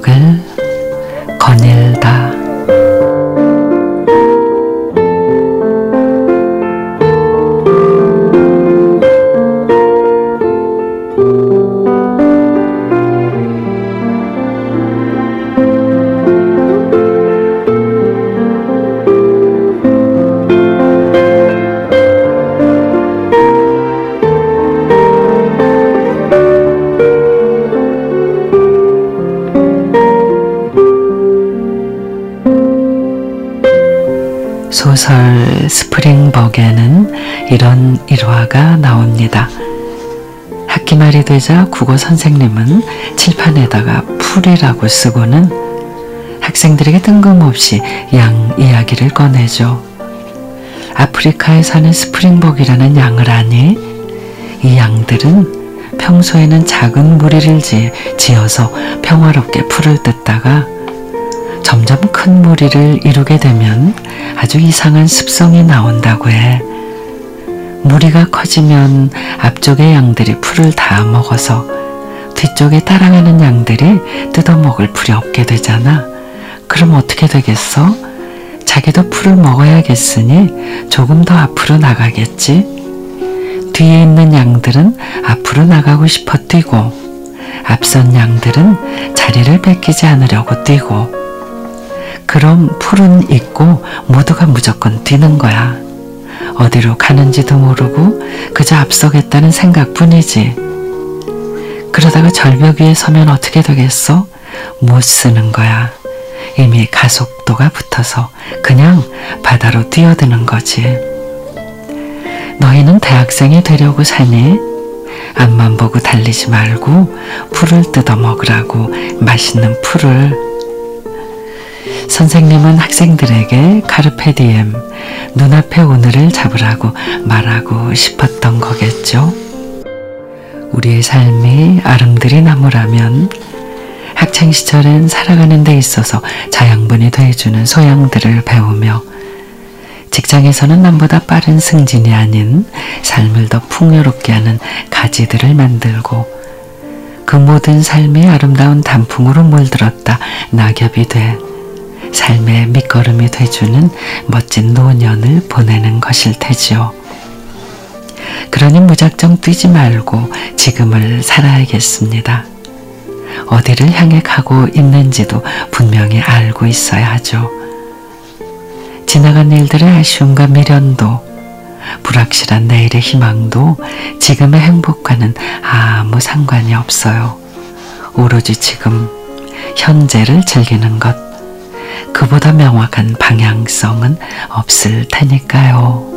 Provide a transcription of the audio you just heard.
기억을 거닐다. 스프링벅에는 이런 일화가 나옵니다. 학기 말이 되자 국어 선생님은 칠판에다가 풀이라고 쓰고는 학생들에게 뜬금없이 양 이야기를 꺼내죠. 아프리카에 사는 스프링복이라는 양을 아니 이 양들은 평소에는 작은 무리를 지어서 평화롭게 풀을 뜯다가 점점 큰 무리를 이루게 되면 아주 이상한 습성이 나온다고 해. 무리가 커지면 앞쪽의 양들이 풀을 다 먹어서 뒤쪽에 따라가는 양들이 뜯어먹을 풀이 없게 되잖아. 그럼 어떻게 되겠어? 자기도 풀을 먹어야겠으니 조금 더 앞으로 나가겠지. 뒤에 있는 양들은 앞으로 나가고 싶어 뛰고 앞선 양들은 자리를 뺏기지 않으려고 뛰고 그럼 풀은 있고 모두가 무조건 뛰는 거야. 어디로 가는지도 모르고 그저 앞서겠다는 생각뿐이지. 그러다가 절벽 위에 서면 어떻게 되겠어? 못 쓰는 거야. 이미 가속도가 붙어서 그냥 바다로 뛰어드는 거지. 너희는 대학생이 되려고 사니? 앞만 보고 달리지 말고 풀을 뜯어 먹으라고 맛있는 풀을 선생님은 학생들에게 카르페디엠, 눈앞의 오늘을 잡으라고 말하고 싶었던 거겠죠. 우리의 삶이 아름드리 나무라면 학창 시절엔 살아가는 데 있어서 자양분이 돼주는 소양들을 배우며 직장에서는 남보다 빠른 승진이 아닌 삶을 더 풍요롭게 하는 가지들을 만들고 그 모든 삶이 아름다운 단풍으로 물들었다 낙엽이 돼 삶의 밑거름이 돼주는 멋진 노년을 보내는 것일 테지요. 그러니 무작정 뛰지 말고 지금을 살아야겠습니다. 어디를 향해 가고 있는지도 분명히 알고 있어야 하죠. 지나간 일들의 아쉬움과 미련도 불확실한 내일의 희망도 지금의 행복과는 아무 상관이 없어요. 오로지 지금 현재를 즐기는 것. 그보다 명확한 방향성은 없을 테니까요.